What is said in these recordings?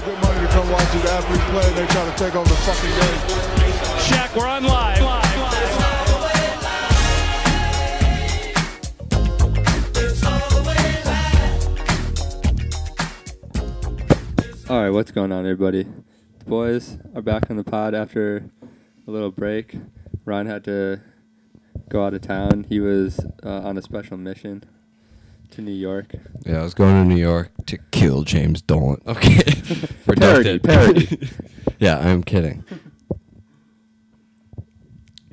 pay good money to come watch these athletes play. They try to take over the fucking game. Shaq, we're on live. All right, what's going on, everybody? The boys are back on the pod after a little break. Ron had to go out of town. He was uh, on a special mission to New York. Yeah, I was going to New York to kill James Dolan. Okay. Parody, parody. yeah, I'm kidding.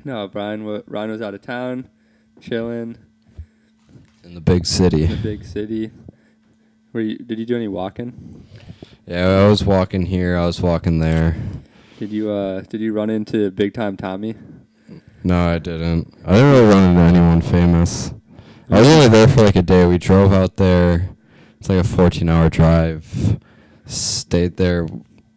No, Brian. Ron was out of town, chilling In the big city. in the big city. Were you? Did you do any walking? Yeah, I was walking here, I was walking there. Did you? Uh, did you run into Big Time Tommy? No, I didn't. I didn't really run into anyone famous. I was only there for like a day. We drove out there. It's like a 14 hour drive. Stayed there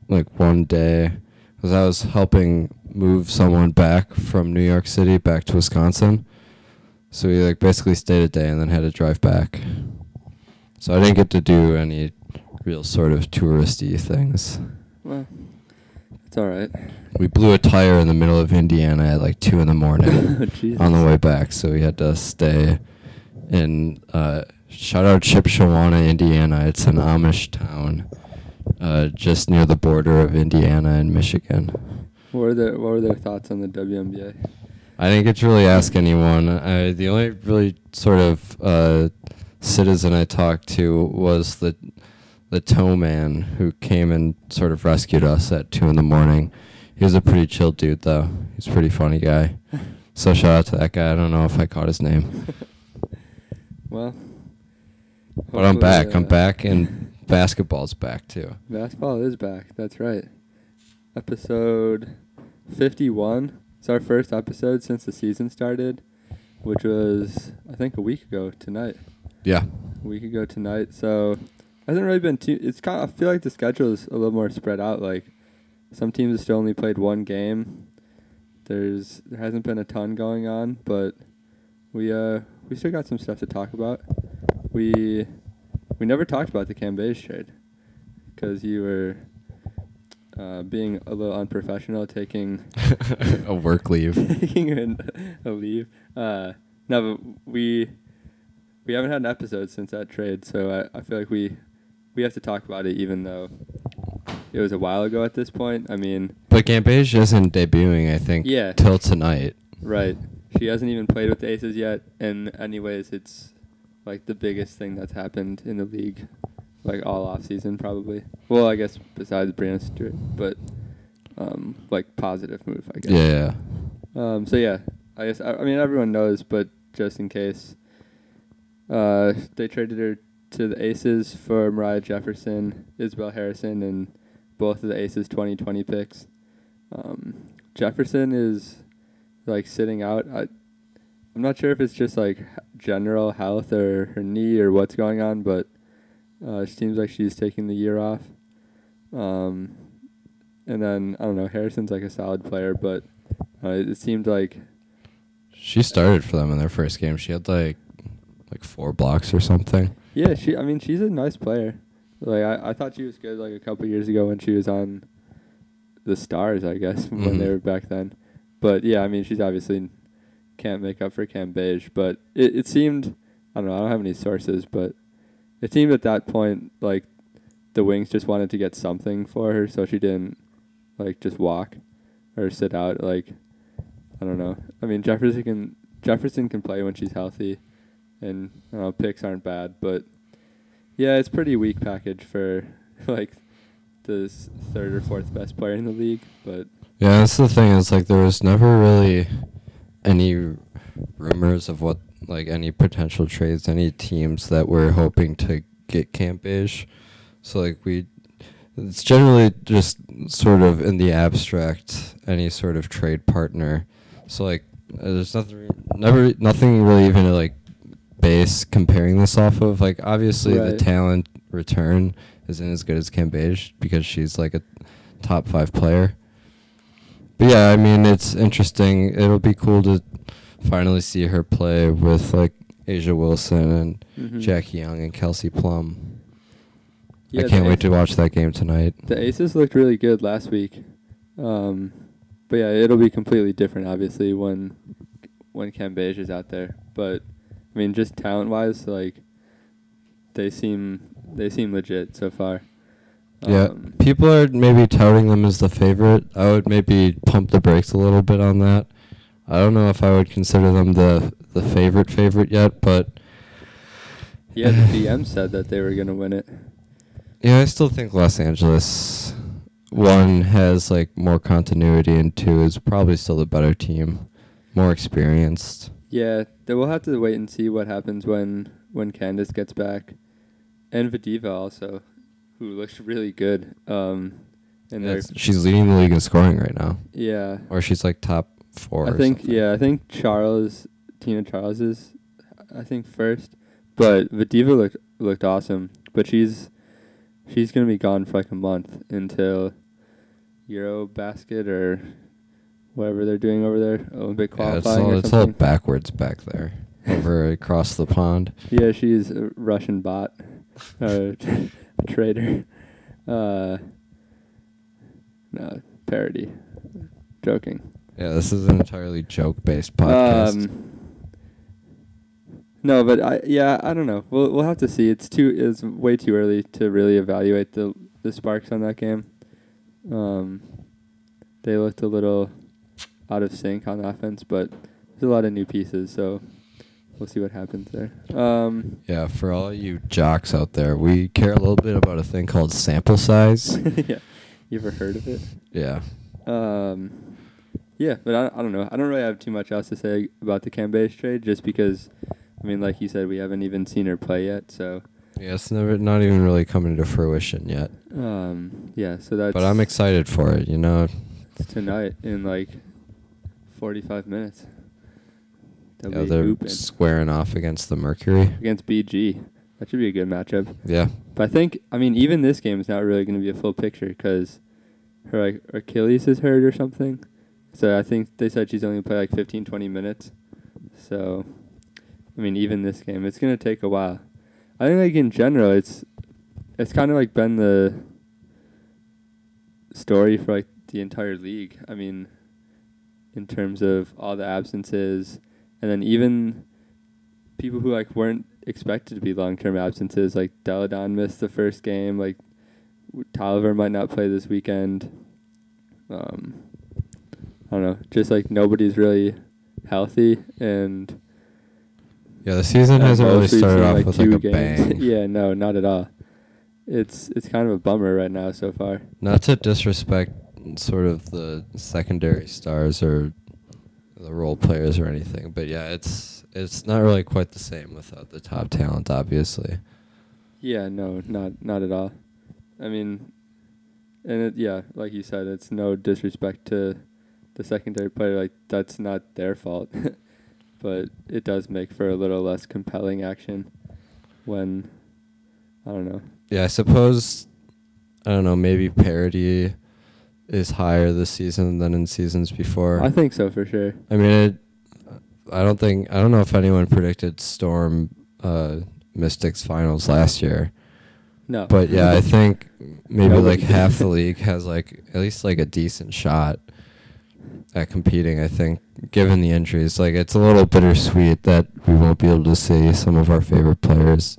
like one day because I was helping move someone back from New York City back to Wisconsin. So we like basically stayed a day and then had to drive back. So I didn't get to do any real sort of touristy things. Well, it's all right. We blew a tire in the middle of Indiana at like two in the morning oh, Jesus. on the way back, so we had to stay in. Uh, shout out Shipshewana, Indiana. It's an Amish town, uh, just near the border of Indiana and Michigan. What were their What were their thoughts on the WNBA? I didn't get to really ask anyone. I, the only really sort of uh, citizen I talked to was the the tow man who came and sort of rescued us at two in the morning. He was a pretty chill dude, though. He's a pretty funny guy. So shout out to that guy. I don't know if I caught his name, Well, but I'm back. I'm uh, back, and basketball's back too. Basketball is back. That's right. Episode 51. It's our first episode since the season started, which was, I think, a week ago tonight. Yeah, A week ago tonight. So, hasn't really been too. It's kind of, I feel like the schedule is a little more spread out. Like, some teams have still only played one game. There's there hasn't been a ton going on, but we uh we still got some stuff to talk about. We we never talked about the Cambage trade because you were uh, being a little unprofessional, taking a work leave. taking an, a leave. Uh, no, but we we haven't had an episode since that trade, so I, I feel like we we have to talk about it, even though it was a while ago at this point. I mean, But Cambage isn't debuting, I think, Yeah. till tonight. right? She hasn't even played with the Aces yet, and anyways, it's like the biggest thing that's happened in the league, like all off season probably. Well, I guess besides Breanna Stewart, but um, like positive move, I guess. Yeah. Um, so yeah, I guess I, I mean everyone knows, but just in case, uh, they traded her to the Aces for Moriah Jefferson, Isabelle Harrison, and both of the Aces 2020 picks. Um, Jefferson is like sitting out. I, I'm not sure if it's just like general health or her knee or what's going on, but uh, it seems like she's taking the year off. Um, and then I don't know. Harrison's like a solid player, but uh, it seemed like She started for them in their first game. She had like like four blocks or something. yeah. She I mean she's a nice player. Like I, I thought she was good like a couple years ago when she was on the Stars, I guess when they were back then. But yeah, I mean she's obviously can't make up for Cambage, but it it seemed I don't know. I don't have any sources, but it seemed at that point like the Wings just wanted to get something for her, so she didn't like just walk or sit out. Like I don't know. I mean Jefferson can Jefferson can play when she's healthy, and know, picks aren't bad, but yeah, it's pretty weak package for like the third or fourth best player in the league. But Yeah, that's the thing. Is like there was never really any rumors of what like any potential trades, any teams that were hoping to get Cambage. So like we, it's generally just sort of in the abstract any sort of trade partner. So like uh, there's nothing, never nothing really even to like base comparing this off of. Like obviously the talent return isn't as good as Cambage because she's like a top five player. But yeah, I mean it's interesting. It'll be cool to finally see her play with like A'ja Wilson and Mhm. Jackie Young and Kelsey Plum. Yeah, I can't wait to watch that game tonight. The Aces looked really good last week, um, but yeah, it'll be completely different, obviously, when when Cam is out there. But I mean, just talent wise, like they seem they seem legit so far. Yeah, Um, people are maybe touting them as the favorite. I would maybe pump the brakes a little bit on that. I don't know if I would consider them the the favorite favorite yet, but yeah, the DM said that they were gonna win it. yeah, I still think Los Angeles one has like more continuity and two is probably still the better team, more experienced. Yeah, then we'll have to wait and see what happens when when Candace gets back, and Vadeeva also, who looks really good. Um, and they're she's leading the league in scoring right now, yeah, or she's like top four. I think yeah, I think Charles Tina Charles is I think first, but Vadeeva looked looked awesome. But she's she's gonna be gone for like a month until Euro basket or whatever they're doing over there, Olympic Yeah, it's qualifying all, it's all backwards back there, over across the pond. Yeah, she's a Russian bot, uh, traitor. Uh, no parody, joking. Yeah, this is an entirely joke-based podcast. Um, no, but I yeah I don't know. We'll we'll have to see. It's too it's way too early to really evaluate the the sparks on that game. Um, they looked a little out of sync on offense, but there's a lot of new pieces, so we'll see what happens there. Um, Yeah, for all you jocks out there, we care a little bit about a thing called sample size. yeah, you ever heard of it? yeah. Um, yeah, but I, I don't know. I don't really have too much else to say about the Cambage trade, just because, I mean, like you said, we haven't even seen her play yet. So, Yeah, it's never not even really coming to fruition yet. um, yeah. So that's. But I'm excited for it, you know. it's tonight in like forty-five minutes. They'll Yeah, they're hooping squaring off against the Mercury. against BG. That should be a good matchup. Yeah. But I think, I mean, even this game is not really going to be a full picture because her like Achilles is hurt or something. So I think they said she's only going to play like 15, 20 minutes. So, I mean, even this game, it's going to take a while. I think like in general, it's it's kind of like been the story for like the entire league. I mean, in terms of all the absences, and then even people who like weren't expected to be long term absences, like Delle Donne missed the first game. Like Toliver might not play this weekend. Um, I don't know. Just like nobody's really healthy, and Yeah, the season hasn't really started off like, with like a games. bang. yeah, no, not at all. It's it's kind of a bummer right now so far. Not to disrespect sort of the secondary stars or the role players or anything, but yeah, it's it's not really quite the same without the top talent, obviously. Yeah, no, not not at all. I mean, and it, yeah, like you said, it's no disrespect to the secondary player. Like that's not their fault, but it does make for a little less compelling action when I don't know. Yeah, I suppose I don't know, maybe parity is higher this season than in seasons before. I think so for sure. I mean, it, I don't think I don't know if anyone predicted Storm uh, Mystics finals last year, No, but yeah, I think maybe like half the league has like at least like a decent shot at competing. I think, given the injuries, like it's a little bittersweet that we won't be able to see some of our favorite players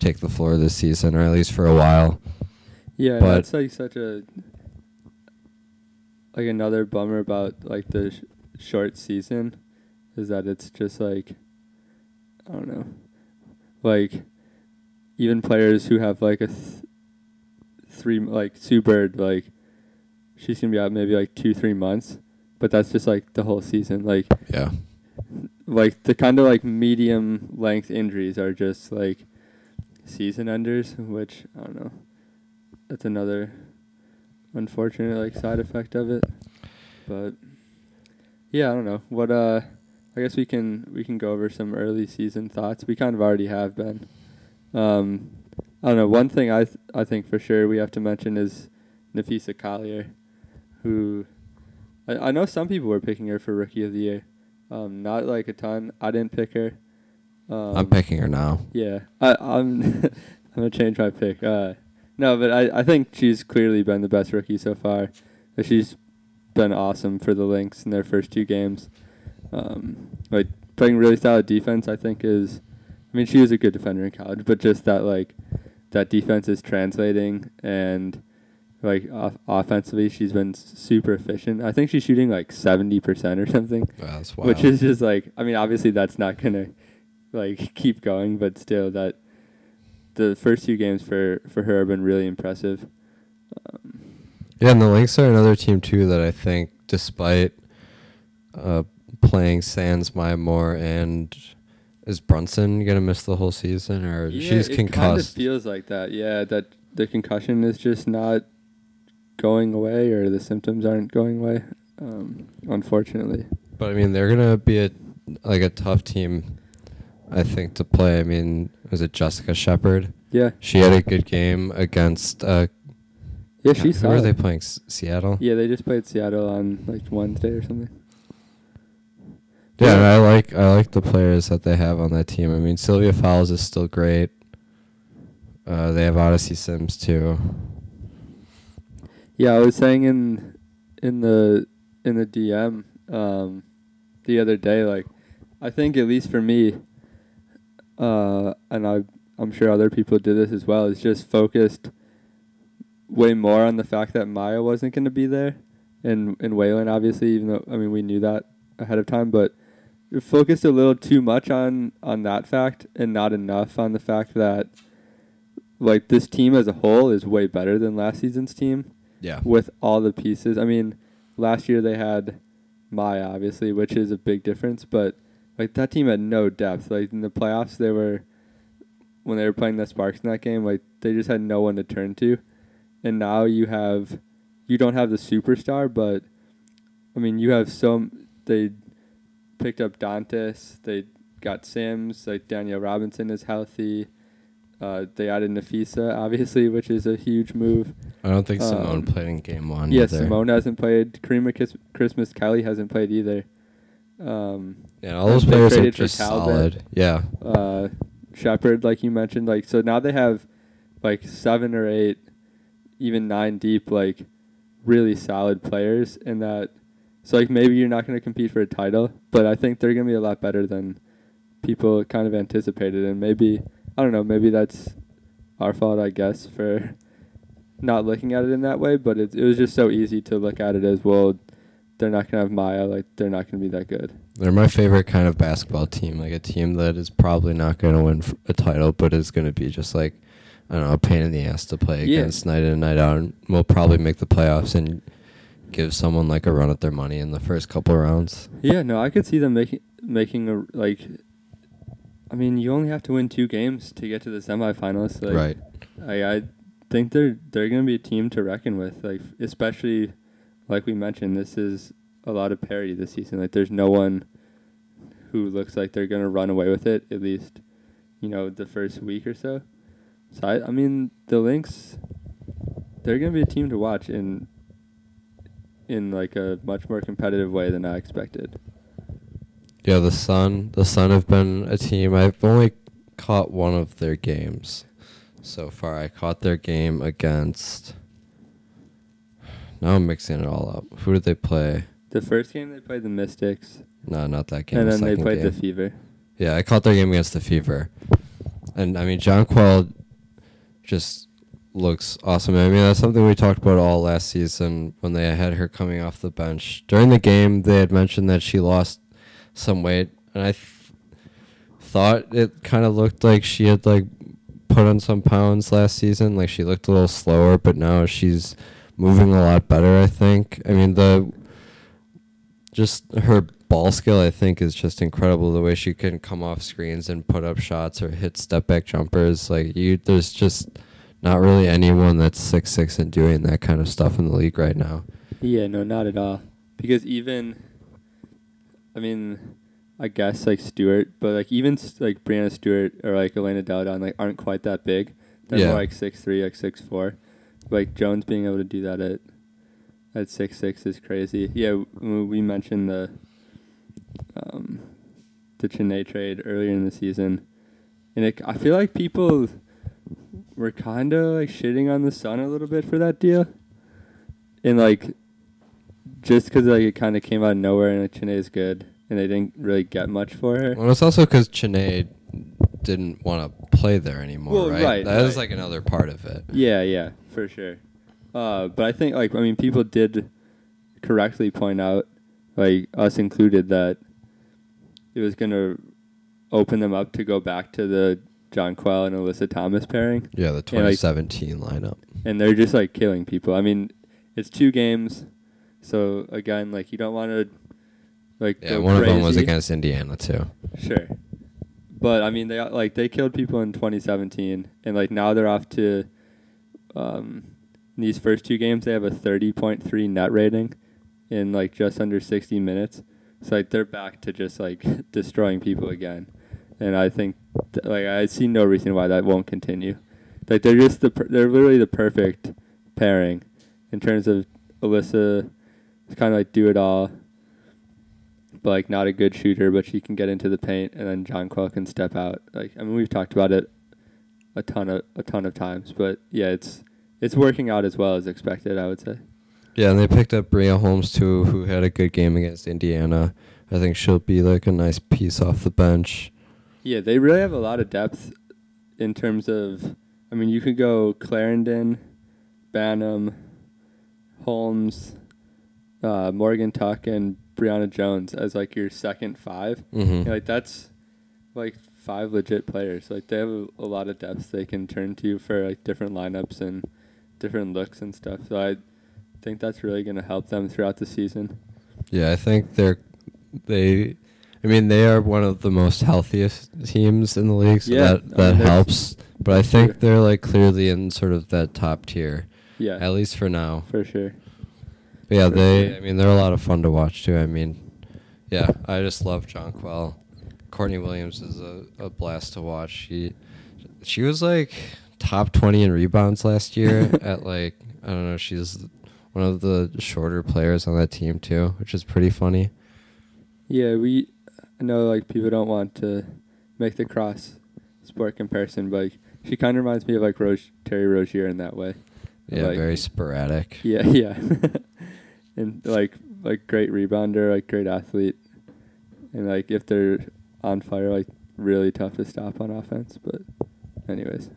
take the floor this season, or at least for a while. Yeah, But- that's like such a like another bummer about like the sh- short season is that it's just like I don't know, like even players who have like a th- three like Sue Bird like she's gonna be out maybe like two three months, but that's just like the whole season. Like Yeah. like the kind of like medium length injuries are just like season enders, which I don't know. That's another unfortunate like side effect of it. But yeah, I don't know. What uh I guess we can we can go over some early season thoughts. We kind of already have been. Um I don't know. One thing I th- I think for sure we have to mention is Napheesa Collier, who I, I know some people were picking her for rookie of the year. Um, not like a ton. I didn't pick her. Um, I'm picking her now. Yeah, I, I'm. I'm gonna change my pick. Uh, No, but I, I think she's clearly been the best rookie so far. She's been awesome for the Lynx in their first two games. Um, like playing really solid defense, I think is. I mean, she was a good defender in college, but just that like that defense is translating and like off- offensively, she's been super efficient. I think she's shooting like seventy percent or something Wow, which is just like I mean obviously that's not gonna like keep going, but still that the first two games for for her have been really impressive. Um, Yeah, and the Lynx are another team too that I think, despite uh, playing Sans Maya Moore and is Brunson gonna miss the whole season or yeah, she's it kind of feels like that. Yeah, that the concussion is just not going away, or the symptoms aren't going away. Um, unfortunately, But I mean, they're gonna be a like a tough team, I think, to play. I mean, was it Jessica Shepard? yeah, She had a good game against. Uh, yeah, she's who are they playing? S- Seattle. Yeah, they just played Seattle on like Wednesday or something. Yeah, and I like I like the players that they have on that team. I mean, Sylvia Fowles is still great. Uh, they have Odyssey Sims too. Yeah, I was saying in in the in the DM um, the other day, like I think at least for me, uh, and I I'm sure other people did this as well. Is just focused way more on the fact that Maya wasn't going to be there, and and Whalen obviously, even though I mean we knew that ahead of time, but focused a little too much on on that fact and not enough on the fact that like this team as a whole is way better than last season's team Yeah. with all the pieces. I mean, last year they had Maya, obviously, which is a big difference, but like that team had no depth. Like in the playoffs, they were when they were playing the Sparks in that game, like they just had no one to turn to, and now you have you don't have the superstar, but I mean you have some. They picked up Dantas. They got Sims. Like Danielle Robinson is healthy. Uh, they added Napheesa, obviously, which is a huge move. I don't think Seimone Um, played in game one. Yeah, either. Seimone hasn't played. Karima Christmas Kelly hasn't played either. Um, Yeah, all those players are just solid. Yeah. uh, Shepard, like you mentioned, like so now they have like seven or eight, even nine deep, like really solid players, and that so like maybe you're not going to compete for a title, but I think they're going to be a lot better than people kind of anticipated, and maybe I don't know, maybe that's our fault, I guess, for not looking at it in that way, but it it was just so easy to look at it as well. They're not going to have Maya, like they're not going to be that good. They're my favorite kind of basketball team, like a team that is probably not going to win a title, but is going to be just like, I don't know, a pain in the ass to play Yeah. against night in and night out. And will probably make the playoffs and give someone like a run at their money in the first couple rounds. Yeah, no, I could see them making making a like. I mean, you only have to win two games to get to the semifinals. Like, right. I I think they're they're gonna be a team to reckon with. Like, especially like we mentioned, this is a lot of parity this season. Like, there's no one who looks like they're gonna run away with it. At least, you know, the first week or so. So I I mean, the Lynx, they're gonna be a team to watch in. In like a much more competitive way than I expected. Yeah, the Sun. The Sun have been a team. I've only caught one of their games so far. I caught their game against. Now I'm mixing it all up. Who did they play? The first game they played the Mystics, No, not that game. and the then they played the. Fever. Yeah, I caught their game against the Fever, and I mean Jonquel just looks awesome. I mean that's something we talked about all last season when they had her coming off the bench during the game. They had mentioned that she lost some weight, and I th- thought it kind of looked like she had like put on some pounds last season. Like she looked a little slower, but now she's moving a lot better. I think. I mean the just her ball skill I think is just incredible the way she can come off screens and put up shots or hit step back jumpers like you there's just not really anyone that's six six and doing that kind of stuff in the league right now. Yeah, no, not at all. Because even, I mean, I guess like Stewart, but like even like Breanna Stewart or like Elena Delle Donne like aren't quite that big. They're Yeah. more like six three, like six four. Like Jones being able to do that at at six six is crazy. Yeah, we mentioned the um, the Chiney trade earlier in the season, and it, I feel like people were kind of like shitting on the Sun a little bit for that deal, and like just because like it kind of came out of nowhere and like, is good and they didn't really get much for her. Well, it's also because Chiney didn't want to play there anymore, Well, right? right, That right. like another part of it. Yeah, yeah, for sure. Uh, but I think like I mean people did correctly point out, like us included, that it was gonna open them up to go back to the Jonquel and Alyssa Thomas pairing, Yeah, the Yeah, like- 2017 lineup. and they're just like killing people. I mean, it's two games, so again, like you don't want to like Yeah, one of them was against Indiana too. Sure. But I mean, they like they killed people in 2017, and like now they're off to um, these first two games. They have a 30.3 net rating in like just under 60 minutes. So like they're back to just like destroying people again, and I think th- like I see no reason why that won't continue. Like they're just the per- they're literally the perfect pairing in terms of Alyssa. Kind of like do it all like not a good shooter, but she can get into the paint, and then Jonquel can step out. Like I mean, we've talked about it a ton of a ton of times, but yeah, it's it's working out as well as expected. I would say. Yeah, and they picked up Bria Holmes too, who had a good game against Indiana. I think she'll be like a nice piece off the bench. Yeah, they really have a lot of depth in terms of. I mean, you could go Clarendon, Banham, Holmes, uh, Morgan Tuck, and Brionna Jones as like your second five. Mm-hmm. Yeah, like that's like five legit players. Like they have a, a lot of depth they can turn to for like different lineups and different looks and stuff. So I think that's really going to help them throughout the season. Yeah, I think they're they. I mean, they are one of the most healthiest teams in the league, so Yeah, that I mean, that helps. But I think they're like clearly in sort of that top tier, Yeah, at least for now. for sure. But yeah, they. I mean, they're a lot of fun to watch too. I mean, yeah, I just love Jonquel. Courtney Williams is a, a blast to watch. She she was like top twenty in rebounds last year. at like I don't know, she's one of the shorter players on that team too, which is pretty funny. Yeah, we I know like people don't want to make the cross sport comparison, but like, she kind of reminds me of like Rose, Terry Rozier in that way. Yeah, Like- very sporadic. Yeah, yeah, and like like great rebounder, like great athlete, and like if they're on fire, like really tough to stop on offense. But anyways,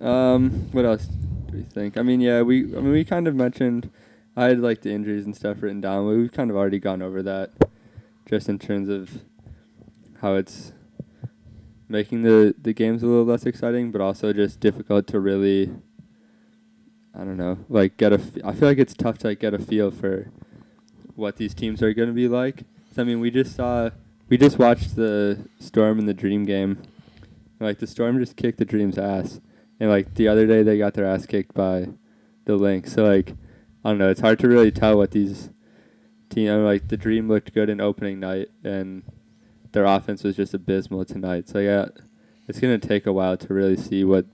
um, what else do we think? I mean, yeah, we I mean we kind of mentioned I had like the injuries and stuff written down. We've kind of already gone over that, just in terms of how it's making the the games a little less exciting, but also just difficult to really. I don't know, like get a. F- I feel like it's tough to like get a feel for what these teams are going to be like. 'Cause, I mean, we just saw, we just watched the Storm and the Dream game. Like the Storm just kicked the Dream's ass, and like the other day they got their ass kicked by the Lynx. So like, I don't know. It's hard to really tell what these team. I mean, like the Dream looked good in opening night, and their offense was just abysmal tonight. So yeah, it's gonna take a while to really see what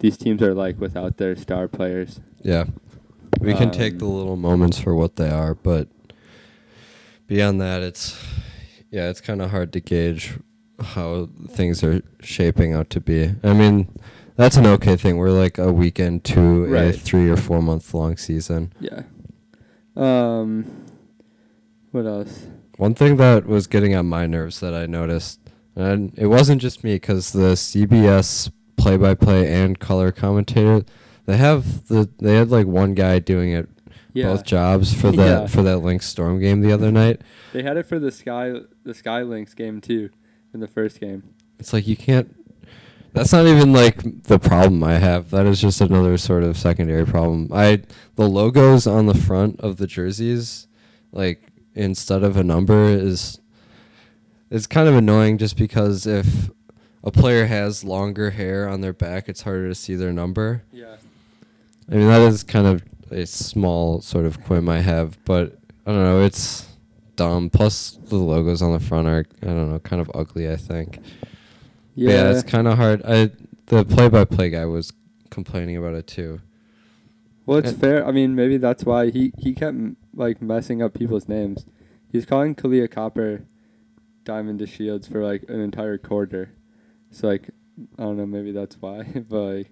these teams are like without their star players. Yeah. We can take Um, the little moments for what they are, but beyond that, it's yeah, it's kind of hard to gauge how things are shaping out to be. I mean, that's an okay thing. We're like a weekend to a three or four month long season. Yeah. Um. What else? One thing that was getting on my nerves that I noticed, and it wasn't just me, because the CBS play-by-play and color commentator, they have the they had like one guy doing it Yeah. both jobs for that Yeah. for that Lynx Storm game the other night. They had it for the Sky the Sky Lynx game too, in the first game. It's like you can't. That's not even like the problem I have. That is just another sort of secondary problem. I the logos on the front of the jerseys, like instead of a number, is it's kind of annoying just because if a player has longer hair on their back, it's harder to see their number. Yeah. I mean that is kind of a small sort of quim I have, but I don't know. It's dumb. Plus the logos on the front are I don't know, kind of ugly. I think. Yeah. Yeah, it's kind of hard. I the play-by-play guy was complaining about it too. well, it's and- fair. I mean, maybe that's why he he kept like messing up people's names. He's calling Kahleah Copper Diamond DeShields for like an entire quarter. So like, I don't know. Maybe that's why. but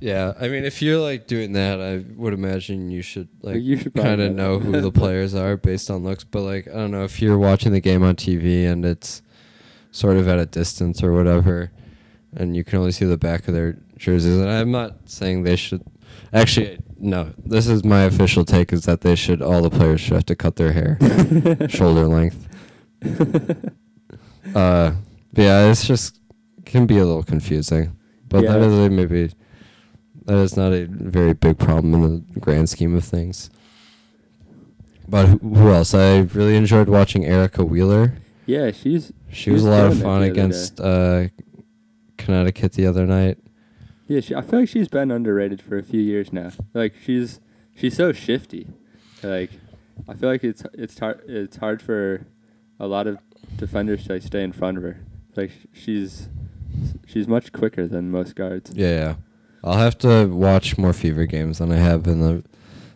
Yeah, I mean, if you're like doing that, I would imagine you should like you should kind of know know who the players are based on looks. But like, I don't know if you're watching the game on TV and it's sort of at a distance or whatever, and you can only see the back of their jerseys. And I'm not saying they should. Actually, no. This is my official take: is that they should all the players should have to cut their hair shoulder length. Uh, but yeah, it's just can be a little confusing. But that Yeah. is a maybe that is not a very big problem in the grand scheme of things. But who, who else? I really enjoyed watching Erica Wheeler. yeah, she's She was a lot of fun the other day. against uh, Connecticut the other night. yeah. She, I feel like she's been underrated for a few years now. Like she's she's so shifty. Like I feel like it's it's hard it's hard for a lot of defenders to like, stay in front of her. Like she's she's much quicker than most guards. Yeah, yeah. I'll have to watch more Fever games than I have in the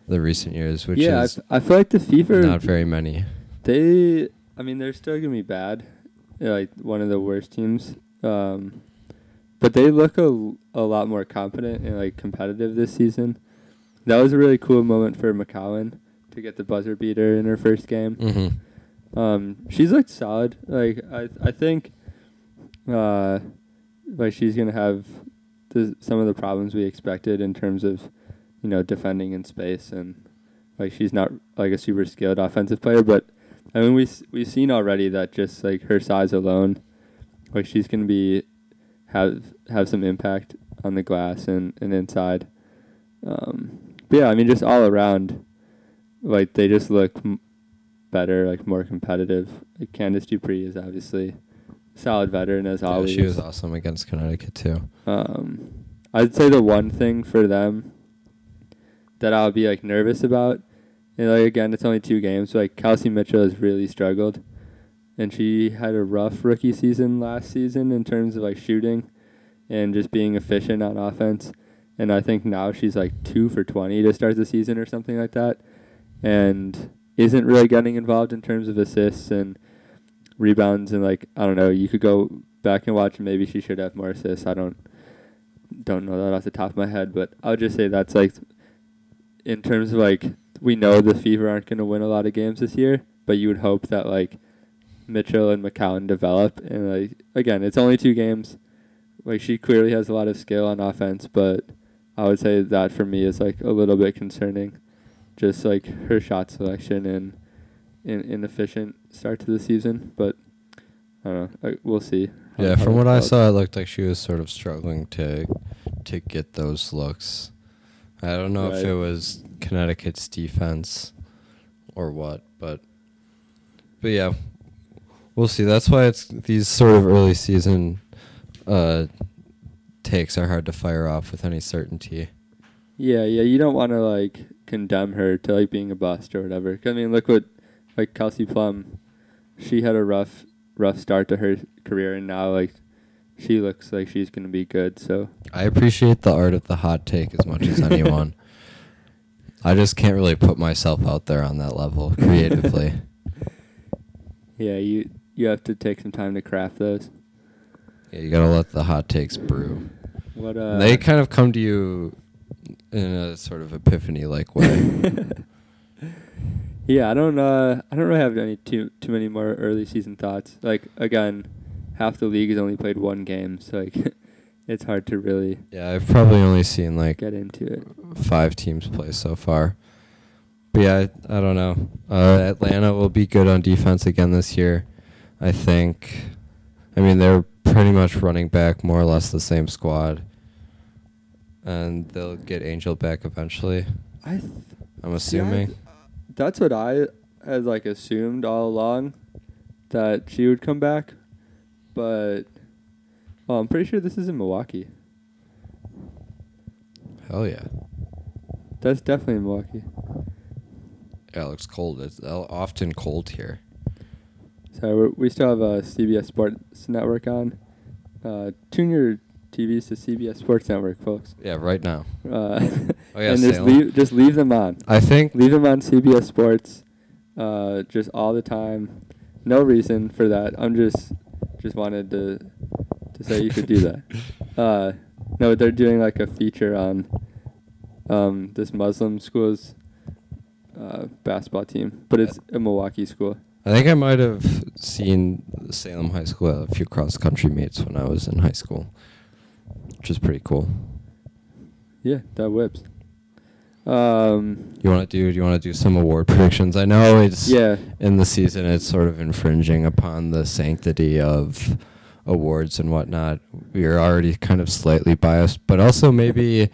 the recent years, which yeah, I is I, feel like the Fever not very many. They, I mean, they're still gonna be bad, They're, like one of the worst teams. Um, but they look a, a lot more competent and like competitive this season. That was a really cool moment for McCowan to get the buzzer beater in her first game. Mm-hmm. Um, she's looked solid. Like I, I think, uh, like she's gonna have the, some of the problems we expected in terms of, you know, defending in space and like she's not like a super skilled offensive player, but I mean we we've seen already that just like her size alone, like she's gonna be have have some impact on the glass and and inside. Um, but yeah, I mean just all around, like they just look m- better, like more competitive. Like Candice Dupree is obviously solid veteran as Yeah, always. she was awesome against Connecticut too. Um, I'd say the one thing for them that I'll be like nervous about, and like again, it's only two games. But, like Kelsey Mitchell has really struggled, and she had a rough rookie season last season in terms of like shooting, and just being efficient on offense. And I think now she's like two for twenty to start the season or something like that, and isn't really getting involved in terms of assists and rebounds and like I don't know. You could go back and watch. and Maybe she should have more assists. I don't don't know that off the top of my head, but I would just say that's like in terms of like we know the Fever aren't going to win a lot of games this year, but you would hope that like Mitchell and McCowan develop and like again, it's only two games. Like she clearly has a lot of skill on offense, but I would say that for me is like a little bit concerning. Just like her shot selection and in inefficient start to the season, but I don't know. I, we'll see. how- Yeah, how from what I saw, it looked like she was sort of struggling to to get those looks. I don't know if it was Connecticut's defense or what, but but yeah, we'll see. That's why it's these sort of early season uh, takes are hard to fire off with any certainty. Yeah, yeah, you don't want to like condemn her to like being a bust or whatever. I mean, look what like Kelsey Plum, she had a rough, rough start to her career, and now like she looks like she's gonna be good. So I appreciate the art of the hot take as much as anyone. I just can't really put myself out there on that level creatively. yeah, you you have to take some time to craft those. Yeah, you gotta let the hot takes brew. What uh? they kind of come to you in a sort of epiphany like way. yeah, I don't uh, I don't really have any too too many more early season thoughts. Like again, half the league has only played one game, so like it's hard to really yeah, I've probably only seen like get into it. five teams play so far. But yeah, I, I don't know. Uh, Atlanta will be good on defense again this year. I think. I mean, they're pretty much running back more or less the same squad. And they'll get Angel back eventually. I th- I'm assuming. Th- that's what I had like assumed all along that she would come back, but oh, I'm pretty sure this is in Milwaukee. Hell yeah. That's definitely in Milwaukee. Yeah, it looks cold. It's often cold here. So we still have a CBS Sports Network on. Uh, tune your TVs to CBS Sports Network, folks. Yeah, right now. Uh, Oh, yeah, and just Salem. leave just leave them on. I think Leave them on CBS Sports, uh, just all the time. No reason for that. I'm just just wanted to to say you could do that. Uh, No, they're doing like a feature on um, this Muslim school's uh, basketball team, but it's a Milwaukee school. I think I might have seen Salem High School at a few cross country meets when I was in high school, which is pretty cool. Yeah, that whips. Um, You want to do? Do you want to do some award predictions? I know it's yeah, in the season. It's sort of infringing upon the sanctity of awards and whatnot. We are already kind of slightly biased, but also maybe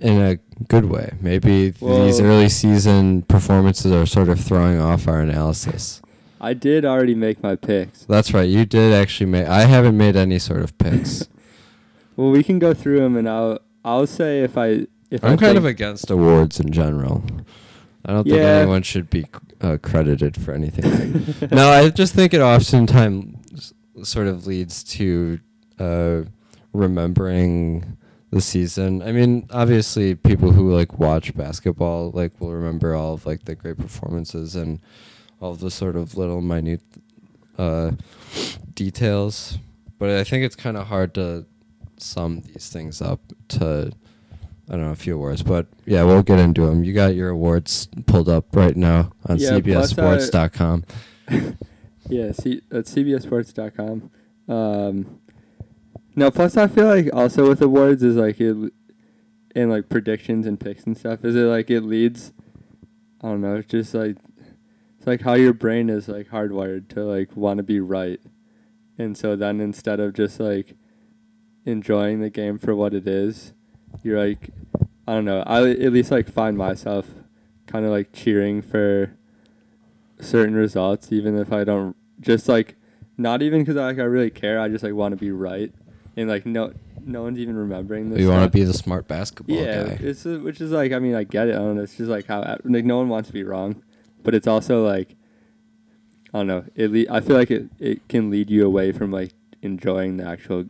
in a good way. Maybe these early season performances are sort of throwing off our analysis. I did already make my picks. That's right. You did actually make. I haven't made any sort of picks. Well, we can go through them, and I'll I'll say if I if I I'm kind of against awards in general. I don't think Yeah. anyone should be uh, credited for anything. no, I just think it oftentimes sort of leads to uh, remembering the season. I mean, obviously, people who like watch basketball like will remember all of like the great performances and all of the sort of little minute uh, details. But I think it's kind of hard to sum these things up to I don't know a few awards, but yeah, we'll get into them. You got your awards pulled up right now on Yeah, CBSSports.com. yeah, C- that's cbsports.com. Um, no, plus I feel like also with awards is like it, and like predictions and picks and stuff. Is it like it leads? I don't know. It's just like it's like how your brain is like hardwired to like want to be right, and so then instead of just like enjoying the game for what it is, you're like I don't know. I at least like find myself kind of like cheering for certain results, even if I don't just like not even because I like I really care. I just like want to be right, and like no no one's even remembering this. You want to be the smart basketball yeah, guy. it's uh, which is like I mean I get it. I don't know. It's just like how like no one wants to be wrong, but it's also like I don't know. It le- I feel like it it can lead you away from like enjoying the actual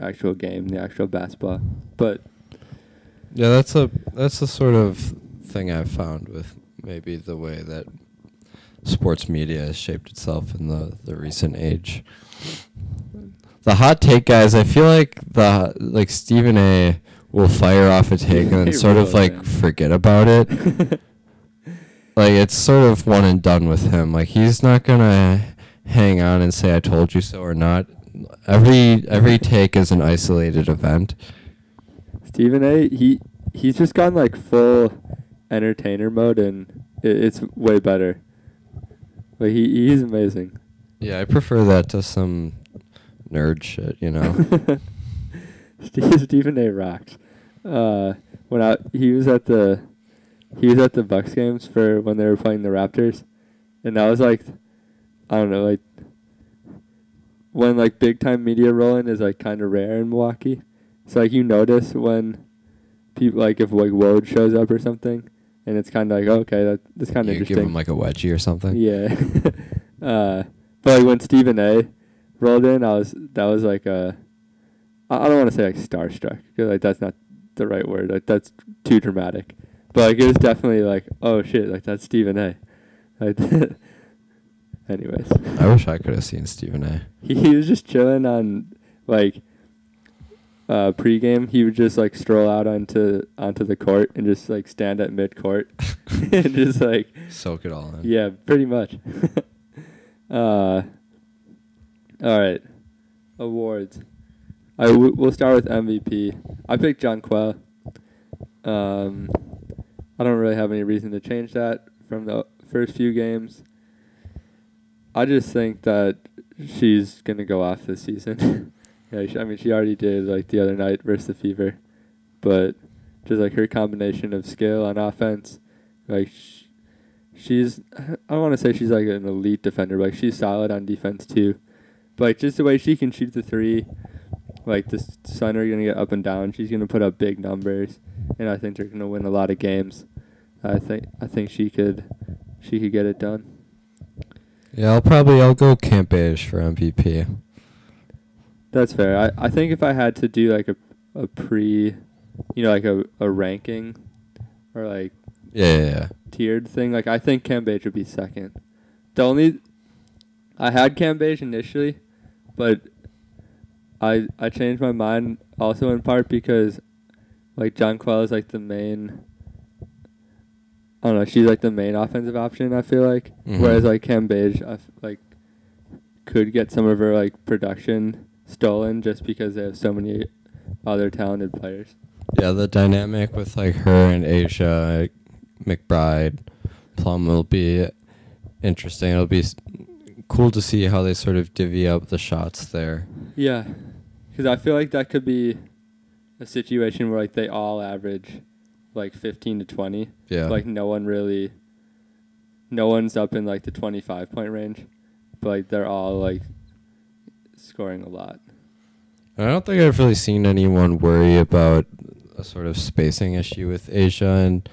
actual game, the actual basketball. But Yeah, that's a that's the sort of thing I've found with maybe the way that sports media has shaped itself in the, the recent age. The hot take guys, I feel like the like Stephen A will fire off a take and then sort of like forget about it. like it's sort of one and done with him. Like he's not gonna hang on and say I told you so or not. Every every take is an isolated event. Stephen A. He he's just gone like full entertainer mode, and it, it's way better. Like he he's amazing. Yeah, I prefer that to some nerd shit, you know. Stephen A. rocks. Uh, when I he was at the he was at the Bucks games for when they were playing the Raptors, and that was like I don't know like when like big time media rolling is like kind of rare in Milwaukee. So like you notice when people like if like Woj shows up or something, and it's kind of like okay that that's kind of you interesting. give him like a wedgie or something. Yeah. uh, but like when Stephen A. rolled in, I was that was like a. I I don't want to say like starstruck because like that's not the right word. Like that's too dramatic. But like it was definitely like oh shit like that's Stephen A. Like, anyways, I wish I could have seen Stephen A. he, he was just chilling on like uh pregame. He would just like stroll out onto onto the court and just like stand at mid court and just like Soak it all in. yeah, pretty much. uh, all right, awards. I w- we'll start with MVP. I picked Jonquel. Um, I don't really have any reason to change that from the first few games. I just think that she's gonna go off this season. yeah, I mean she already did like the other night versus the Fever, but just like her combination of skill on offense, like sh- she's I don't want to say she's like an elite defender, but like she's solid on defense too. But like just the way she can shoot the three, like the Sun are gonna get up and down. She's gonna put up big numbers, and I think they're gonna win a lot of games. I think I think she could she could get it done. Yeah, I'll probably I'll go Cambage for MVP. That's fair. I, I think if I had to do like a a pre, you know, like a, a ranking, or like Yeah, yeah, yeah. tiered thing. Like I think Cambage would be second. The only I had Cambage initially, but I I changed my mind also in part because like Jonquel is like the main. I don't know. She's like the main offensive option. I feel like, Mhm. whereas like Cambage, I f- like could get some of her like production stolen just because they have so many other talented players. Yeah, the dynamic with like her and A'ja McBride Plum will be interesting. It'll be s- cool to see how they sort of divvy up the shots there. Yeah, because I feel like that could be a situation where like they all average like fifteen to twenty. Yeah. Like no one really, no one's up in like the twenty-five point range, but like they're all like scoring a lot. I don't think I've really seen anyone worry about a sort of spacing issue with A'ja and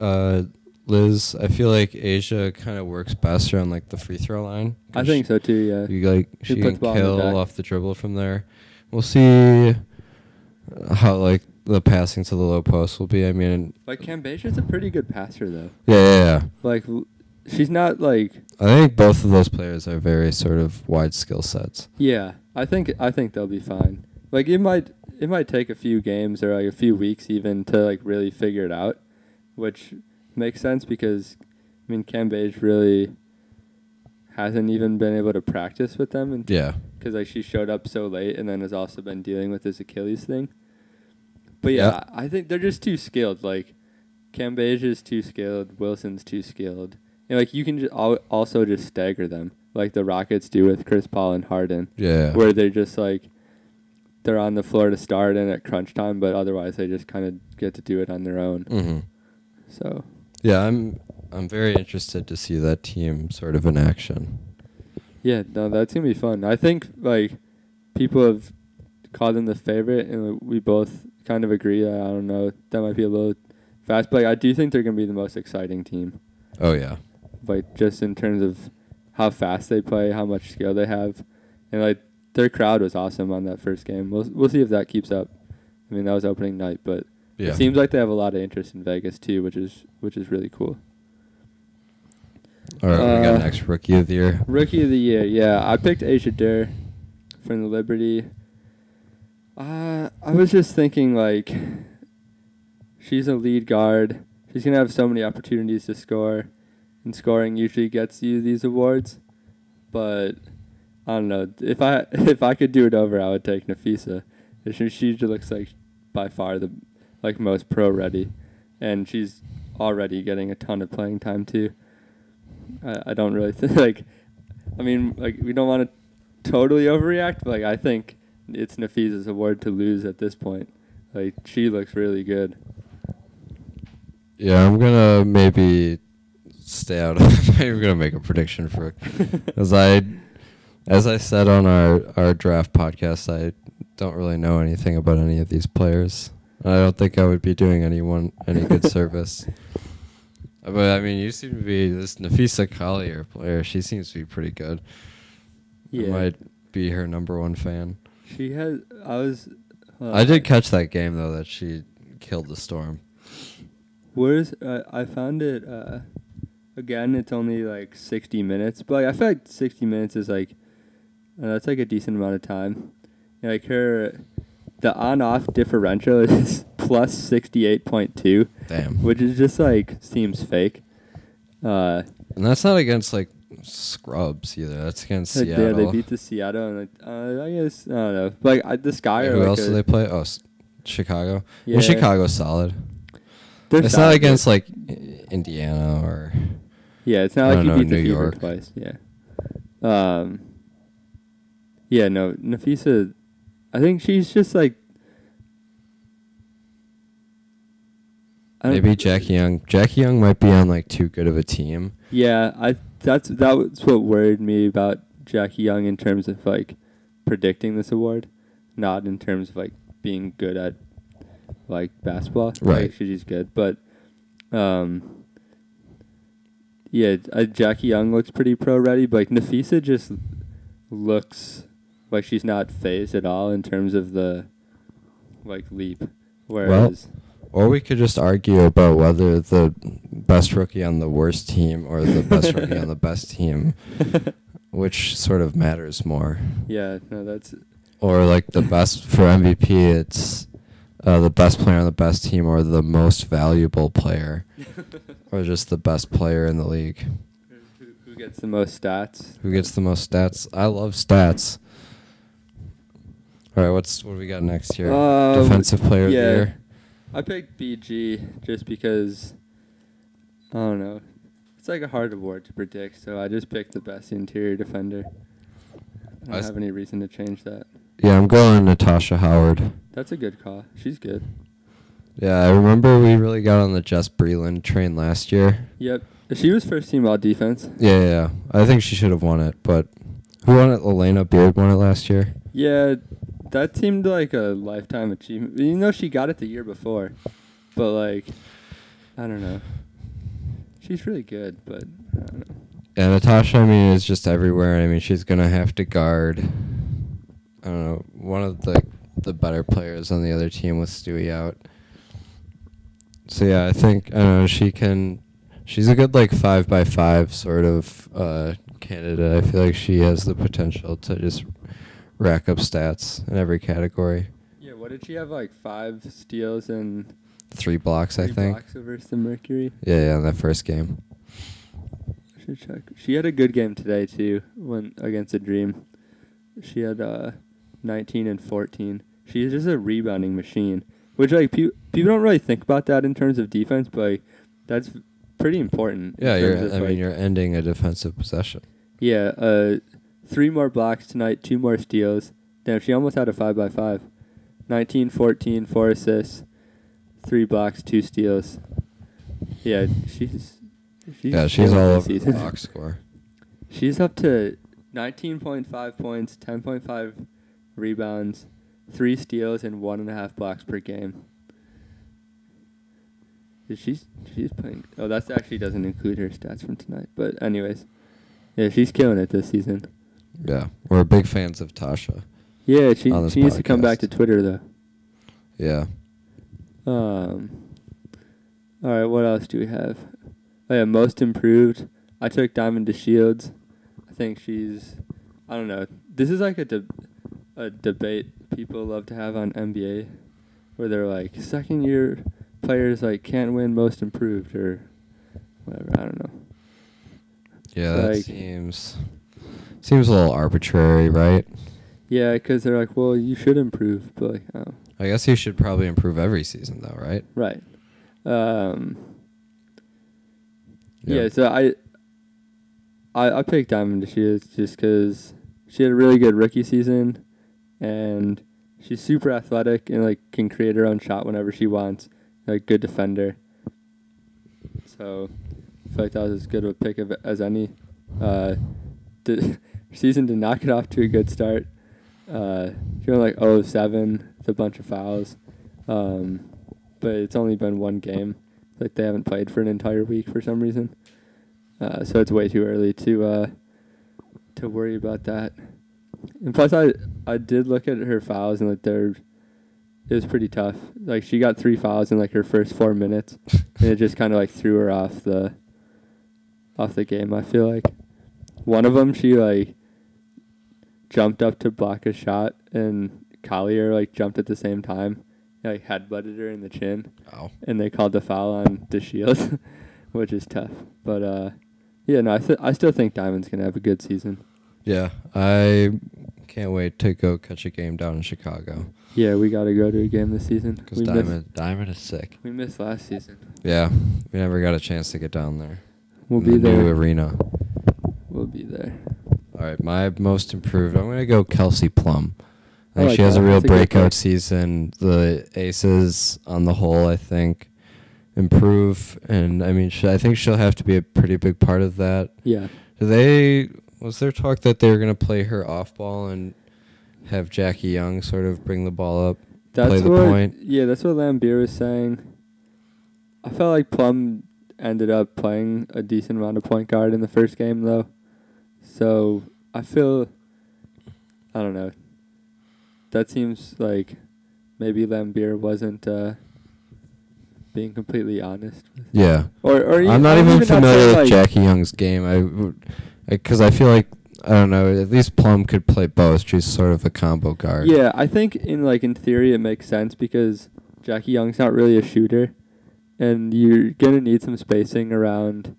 uh, Liz. I feel like A'ja kind of works best around like the free throw line. I think so too. Yeah. You like She she can in the kill off the dribble from there. We'll see how like the passing to the low post will be. I mean, Like Cambage's a pretty good passer though. yeah, yeah, yeah. Like she's not like I think both of those players are very sort of wide skill sets. yeah. I think I think they'll be fine. Like it might it might take a few games or like a few weeks even to like really figure it out, which makes sense because I mean Cambage really hasn't even been able to practice with them and Yeah, because like she showed up so late and then has also been dealing with this Achilles thing. But yeah, Yeah. I think they're just too skilled. Like Cambage is too skilled, Wilson's too skilled, and like you can just al- also just stagger them, like the Rockets do with Chris Paul and Harden, yeah. where they're just like they're on the floor to start and at crunch time, but otherwise they just kind of get to do it on their own. hmm So Yeah, I'm I'm very interested to see that team sort of in action. Yeah, no, that's gonna be fun. I think like people have called them the favorite, and we both kind of agree. That, I don't know, that might be a little fast, but like, I do think they're gonna be the most exciting team. Oh yeah. Like just in terms of how fast they play, how much skill they have, and like their crowd was awesome on that first game. We'll we'll see if that keeps up. I mean, that was opening night, but Yeah. it seems like they have a lot of interest in Vegas too, which is which is really cool. All right, we got Uh, next rookie of the year. Rookie of the year, yeah. I picked Asia Durr from the Liberty. Uh, I was just thinking, like, she's a lead guard. She's going to have so many opportunities to score, and scoring usually gets you these awards. But, I don't know. If I if I could do it over, I would take Napheesa. She, she looks like by far the like most pro ready, and she's already getting a ton of playing time too. I, I don't really think like. I mean, like we don't want to totally overreact, but like I think it's Napheesa's award to lose at this point. Like she looks really good. Yeah, I'm gonna maybe stay out of. we're gonna make a prediction for, as I, as I said on our our draft podcast, I don't really know anything about any of these players. I don't think I would be doing anyone any good service. But I mean, you seem to be this Napheesa Collier player. She seems to be pretty good. I Yeah, might be her number one fan. She has. I was. uh, I did catch that game though that she killed the storm. Where's uh, I found it. Uh, again, it's only like sixty minutes, but like, I feel like sixty minutes is like uh, that's like a decent amount of time. Like her, the on-off differential is plus sixty-eight point two, Damn. which is just like seems fake. Uh, And that's not against like scrubs either. That's against like, Seattle. yeah, they beat the Seattle, and like uh, I guess I don't know. Like I, the Sky Yeah, who like else do they play? Oh, s- Chicago. Yeah. Well, Chicago's solid. they're it's solid, not against like Indiana or Yeah, it's not like you know, beat the New Fever York. twice. Yeah. Um. Yeah, no, Napheesa. I think she's just like. Maybe Jackie Young. Jackie Young might be on like too good of a team. Yeah, I that's that was what worried me about Jackie Young in terms of like predicting this award, not in terms of like being good at like basketball. Right. Like, she's good, but um, yeah, uh, Jackie Young looks pretty pro ready, but like Napheesa just looks like she's not phased at all in terms of the like leap. Whereas Or we could just argue about whether the best rookie on the worst team or the best rookie on the best team, which sort of matters more. Yeah, no, that's or like the best for MVP, it's uh, the best player on the best team or the most valuable player, or just the best player in the league. who, who gets the most stats? Who gets the most stats? I love stats. All right, what's what do we got next here? Um, Defensive player of the year. I picked BG just because I don't know. It's like a hard award to predict, so I just picked the best interior defender. I don't I have any reason to change that. Yeah, I'm going Natasha Howard. That's a good call. She's good. Yeah, I remember we really got on the Jess Breland train last year. Yep. She was first team all defense. Yeah, yeah, yeah. I think she should have won it, but who won it? Alana Beard won it last year. Yeah, that seemed like a lifetime achievement. You know, she got it the year before, but like, I don't know. She's really good, but I don't know. Yeah, Natasha, I mean, is just everywhere. I mean, she's gonna have to guard. I don't know one of the the better players on the other team with Stewie out. So yeah, I think I don't know she can. She's a good like five by five sort of uh, candidate. I feel like she has the potential to just rack up stats in every category. Yeah, what did she have? Like five steals and Three blocks, I three think. blocks versus the Mercury. Yeah, yeah, in that first game. I should check. She had a good game today too, when against the Dream. She had uh, 19 and 14. She's just a rebounding machine, which like pe- people don't really think about that in terms of defense, but like, that's pretty important. Yeah, you're. of, I mean, you're ending a defensive possession. Yeah, uh, three more blocks tonight, two more steals. Damn, she almost had a five by five. 19, 14, four assists, three blocks, two steals. Yeah, she's. she's yeah, she's all over the box score. She's up to 19.5 points, 10.5 rebounds, three steals, and one and a half blocks per game. She's she's playing. Oh, that actually doesn't include her stats from tonight. But anyways, yeah, she's killing it this season. Yeah, we're big fans of Tasha. Yeah, she On this she needs to come back to Twitter though. Yeah. Um. All right, what else do we have? Oh yeah, most improved. I took Diamond DeShields. I think she's. I don't know. This is like a de- a debate people love to have on NBA, where they're like second year players like can't win most improved or whatever. I don't know. Yeah, that seems seems a little arbitrary, right? Yeah, because they're like, well, you should improve, but like, oh, I guess you should probably improve every season, though, right? right. Um. Yeah, so I, I I picked Diamond DeShields just because she had a really good rookie season, and she's super athletic and like can create her own shot whenever she wants. Like good defender. So, I feel like that was as good of a pick of, as any. Uh, the season did not get off to a good start. Uh, went like 0 of 7 with a bunch of fouls, um, but it's only been one game. Like they haven't played for an entire week for some reason. Uh, so it's way too early to uh, to worry about that. And plus, I I did look at her fouls and like they're it was pretty tough. Like she got three fouls in like her first four minutes, and it just kind of like threw her off the off the game. I feel like one of them she like jumped up to block a shot, and Collier like jumped at the same time, He, like headbutted her in the chin Oh. and they called the foul on DeShields, which is tough. But uh, yeah, no, I th- I still think Diamond's gonna have a good season. Yeah, I can't wait to go catch a game down in Chicago Yeah, we got to go to a game this season. because We Diamond missed, Diamond is sick. we missed last season. Yeah, we never got a chance to get down there. We'll in be the new there. arena. We'll be there. All right, my most improved. I'm gonna go Kelsey Plum. I think like she has that. a real That's a breakout pick. season. The Aces, on the whole, I think, improve, and I mean, she, I think she'll have to be a pretty big part of that. Yeah, Do they? Was there talk that they were gonna play her off ball and have Jackie Young sort of bring the ball up? that's Play the what. point. Yeah, that's what Laimbeer was saying. I felt like Plum ended up playing a decent amount of point guard in the first game though, so I feel. I don't know. That seems like maybe Laimbeer wasn't uh, being completely honest. With Yeah, Or, or I'm not even not familiar with like- Jackie Young's game. I, because I, feel like I don't know. At least Plum could play both. She's sort of a combo guard. Yeah, I think in like in theory it makes sense because Jackie Young's not really a shooter, and you're gonna need some spacing around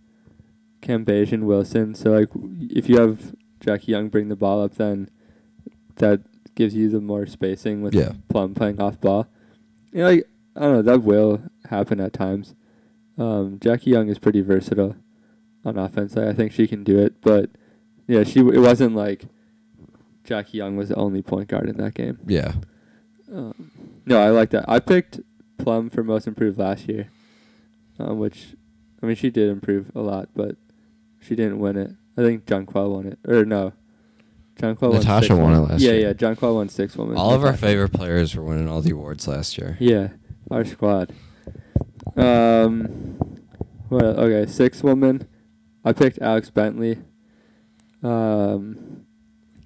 Cambage and Wilson. So like, if you have Jackie Young bring the ball up, then that gives you the more spacing with Yeah. Plum playing off ball. You know, like I don't know, that will happen at times. Um, Jackie Young is pretty versatile on offense. Like, I think she can do it, but yeah, she it wasn't like Jackie Young was the only point guard in that game. Yeah. Um, no, I like that. I picked Plum for most improved last year, um, which I mean she did improve a lot, but she didn't win it. I think Jonquel won it, or no, Jonquel won. Natasha six won it women. last yeah, year. Yeah, Jonquel won six women. All of our favorite players were winning all the awards last year. Yeah, our squad. Um, what? Okay, six woman. I picked Alex Bentley. Um,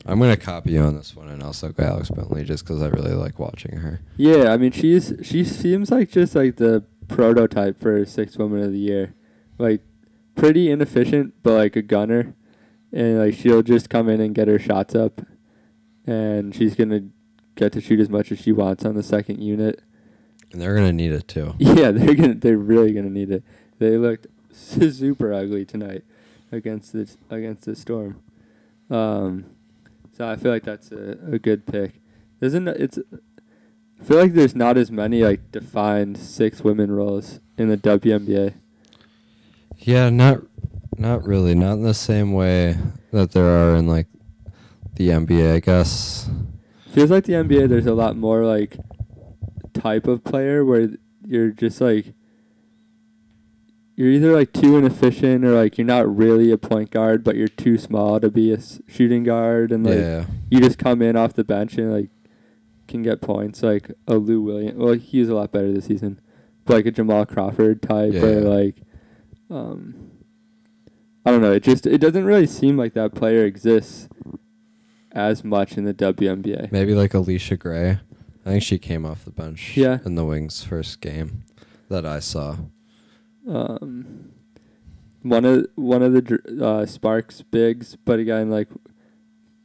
I'm gonna copy you on this one and also go Alex Bentley just because I really like watching her. Yeah, I mean she's she seems like just like the prototype for sixth woman of the year. Like pretty inefficient but like a gunner. And like she'll just come in and get her shots up and she's gonna get to shoot as much as she wants on the second unit. And they're gonna need it too. Yeah, they're gonna they're really gonna need it. They looked super ugly tonight against this against the storm. Um so I feel like that's a, a good pick. Isn't it's I feel like there's not as many like defined six women roles in the WNBA. Yeah, not not really. Not in the same way that there are in like the NBA, I guess. Feels like the NBA there's a lot more like type of player where you're just like you're either like too inefficient or like you're not really a point guard but you're too small to be a shooting guard and like yeah. you just come in off the bench and like can get points like a Lou Williams. Well, he's a lot better this season, but like a Jamal Crawford type Yeah, or like, um, I don't know. It just it doesn't really seem like that player exists as much in the WNBA. Maybe like Allisha Gray. I think she came off the bench Yeah. in the Wings first game that I saw. Um, one of one of the uh, Sparks bigs, but again, like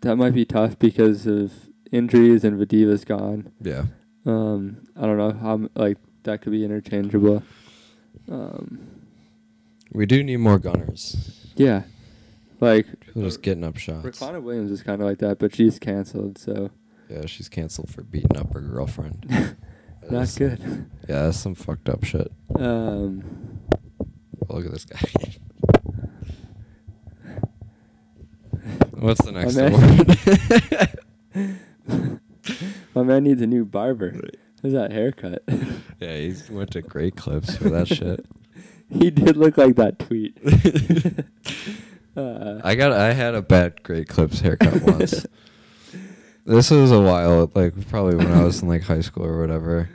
that might be tough because of injuries and Vadeeva's gone. Yeah. Um, I don't know how like that could be interchangeable. Um, We do need more gunners. yeah, like People just getting up shots. Riquna Williams is kind of like that, but she's canceled, so Yeah, she's canceled for beating up her girlfriend. That not is- good. Yeah, that's some fucked up shit. Um, Look at this guy. What's the next man- award? my man needs a new barber. Who's that haircut? yeah, he went to great clips for that shit. He did look like that tweet. uh, I got I had a bad Great Clips haircut once. this was a while, like probably when I was in like high school or whatever.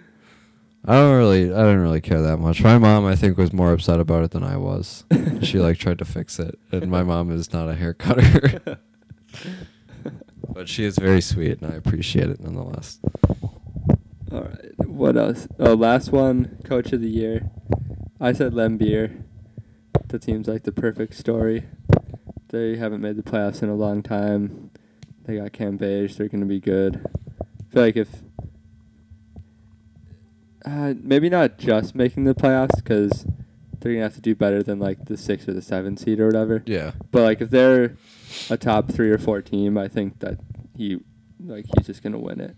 I don't really I didn't really care that much. My mom I think was more upset about it than I was. she like tried to fix it. And my mom is not a hair cutter. but she is very sweet and I appreciate it nonetheless. All right. What else? Oh, last one, coach of the year. I said Laimbeer. That seems like the perfect story. They haven't made the playoffs in a long time. They got Cambage. They're going to be good. I feel like if uh, maybe not just making the playoffs because they're gonna have to do better than like the six or the seven seed or whatever. Yeah. But like if they're a top three or four team, I think that he like he's just gonna win it.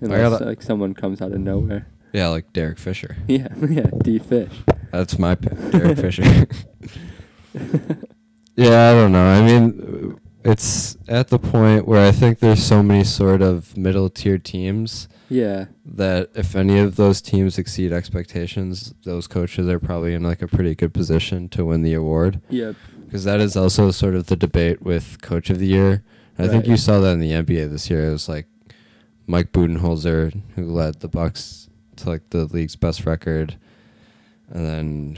Unless like someone comes out of nowhere. Yeah, like Derek Fisher. Yeah, yeah, D Fish. That's my pick, Derek Fisher. Yeah, I don't know. I mean, it's at the point where I think there's so many sort of middle tier teams yeah, that if any of those teams exceed expectations, those coaches are probably in like a pretty good position to win the award. yeah, Because that is also sort of the debate with coach of the year. I think Right. you saw that in the NBA this year. It was like Mike Budenholzer who led the Bucks to like the league's best record, and then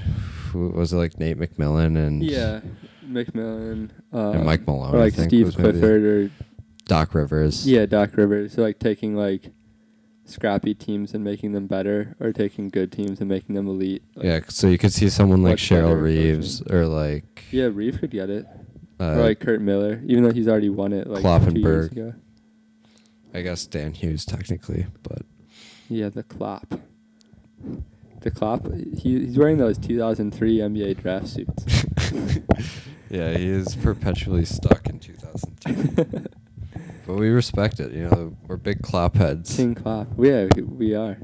who was it like Nate McMillan and yeah. McMillan, uh, and Mike Malone, or I like think, Steve was Clifford, or Doc Rivers. yeah, Doc Rivers. So like taking like scrappy teams and making them better, or taking good teams and making them elite. Like, Yeah, so you could see someone like Cheryl Reeves coaching. or like yeah. Reeves could get it. or Uh, like Curt Miller, even though he's already won it like two years Kloppenburg. ago. I guess Dan Hughes technically, but Yeah, the Klopp. The Klopp. He, he's wearing those 2003 NBA draft suits. yeah, he is perpetually stuck in 2002. but we respect it. You know, we're big Klopp heads. King Klopp. Yeah, we- we are.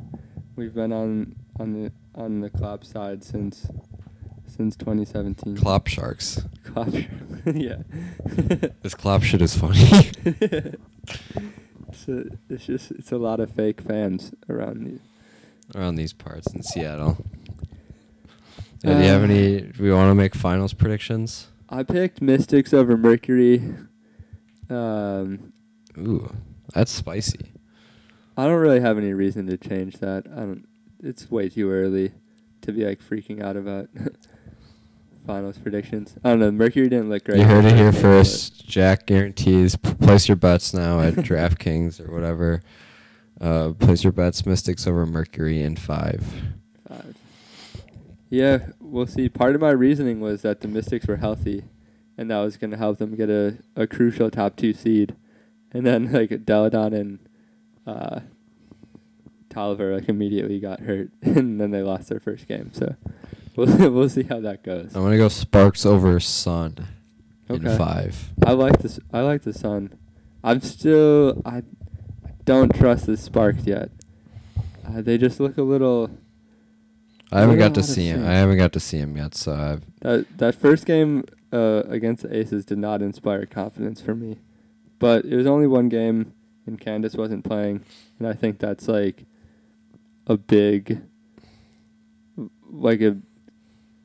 We've been on on the on the Klopp side since since 2017. Klopp sharks. Klopp. yeah. This Klopp shit is funny. It's, a, it's just it's a lot of fake fans around the. Around these parts in Seattle. Yeah, do you have Uh, any? Do we want to make finals predictions? I picked Mystics over Mercury. Um, Ooh, that's spicy. I don't really have any reason to change that. I don't. It's way too early to be like freaking out about finals predictions. I don't know. Mercury didn't look great. You heard it here first. Jack guarantees. P- place your bets now at DraftKings or whatever. Uh, place your bets. Mystics over Mercury in five. Five. Yeah, we'll see. Part of my reasoning was that the Mystics were healthy, and that was going to help them get a, a crucial top two seed. And then like Delle Donne and uh, Toliver like immediately got hurt, and then they lost their first game. So we'll we'll see how that goes. I'm gonna go Sparks over Sun in five. I like this. I like the Sun. I'm still. I don't trust the Sparks yet. Uh, they just look a little. I haven't got to know how to see him. I haven't got to see him yet, so I've, That that first game uh, against the Aces did not inspire confidence for me, but it was only one game, and Candace wasn't playing, and I think that's like a big, like a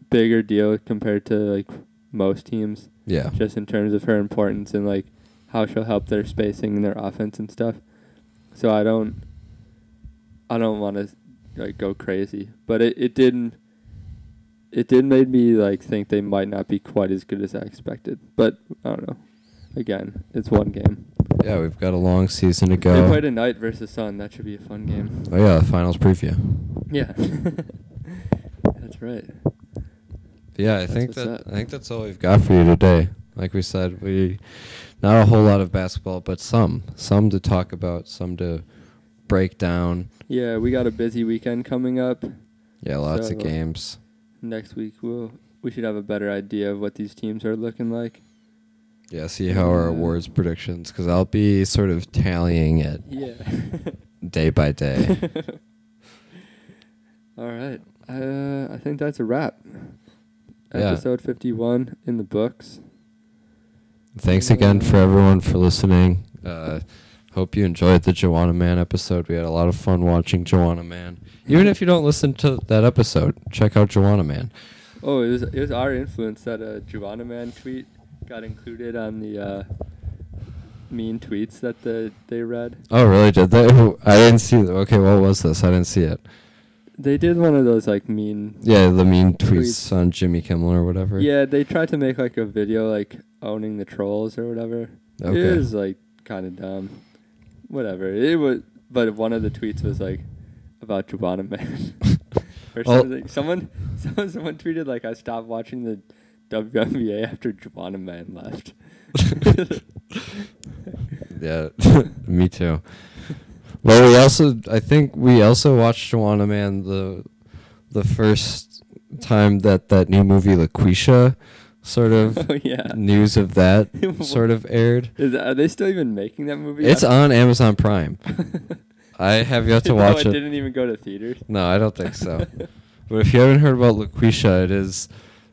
bigger deal compared to like most teams, yeah. just in terms of her importance and like how she'll help their spacing and their offense and stuff. So I don't, I don't want to like go crazy, but it it didn't it did made me like think they might not be quite as good as I expected. But I don't know. Again, it's one game. Yeah, we've got a long season to go. They go. played tonight versus Sun. That should be a fun game. oh yeah, the finals preview. Yeah, that's right. Yeah, I That's think that up. I think that's all we've got for you today. Like we said, we not a whole lot of basketball, but some, some to talk about, some to break down. Yeah, we got a busy weekend coming up. Yeah, lots of games. Next week we'll we should have a better idea of what these teams are looking like. Yeah, see how our Yeah. awards predictions, because I'll be sort of tallying it Yeah. day by day. All right. Uh, I think that's a wrap. Yeah. Episode 51 in the books. Thanks again for everyone for listening. Uh, hope you enjoyed the Juwanna Mann episode. We had a lot of fun watching Juwanna Mann. Even if you don't listen to that episode, check out Juwanna Mann. Oh, it was it was our influence that a Juwanna Mann tweet got included on the uh, mean tweets that the they read. Oh, really? Did they? I didn't see. that. Okay, what was this? I didn't see it. They did one of those like mean. Yeah, the mean tweets Tweets. on Jimmy Kimmel or whatever. Yeah, they tried to make like a video like owning the trolls or whatever. Okay. It was like kind of dumb. Whatever. It was, but one of the tweets was like about Juwanna Mann. or Well- something. Someone, someone, someone tweeted like I stopped watching the WNBA after Juwanna Mann left. Yeah, me too. Well, we also, I think we also watched Juwanna Mann the the first time that that new movie LaQuisha sort of oh yeah. news of that sort of aired. Is are they still even making that movie? It's on Amazon Prime. I have yet to No, watch it it. didn't even go to theaters. No, I don't think so. But if you haven't heard about LaQuisha, it is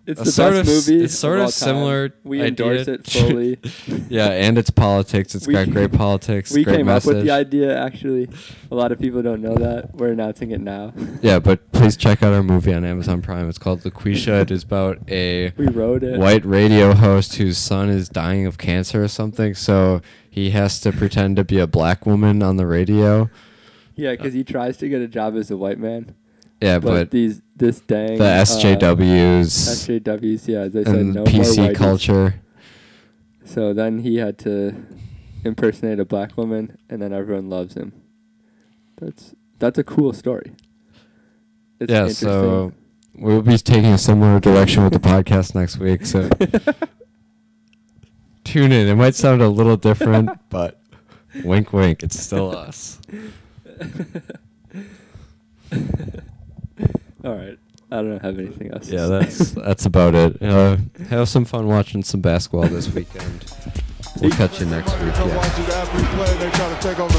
It's the sort best of, movie. It's sort of of all time. similar. We idea. endorse it fully. yeah, and it's politics. It's We- got great politics. we great came message. up with the idea. Actually, a lot of people don't know that. We're announcing it now. Yeah, but please check out our movie on Amazon Prime. It's called LaQuisha. it is about a we wrote it. white radio host whose son is dying of cancer or something. So he has to pretend to be a black woman on the radio. Yeah, because he tries to get a job as a white man. Yeah, but, but, these this dang the uh, SJWs SJWs, yeah, they said and no PC more culture. So then he had to impersonate a black woman, and then everyone loves him. That's that's a cool story. It's yeah, interesting. so we'll be taking a similar direction with the podcast next week. So tune in. It might sound a little different, but wink, wink. It's still us. All right. I don't have anything else. to Yeah, say. that's that's about it. Uh, have some fun watching some basketball this weekend. We'll catch you next week. Come Yeah. watch the average player. They try to take on the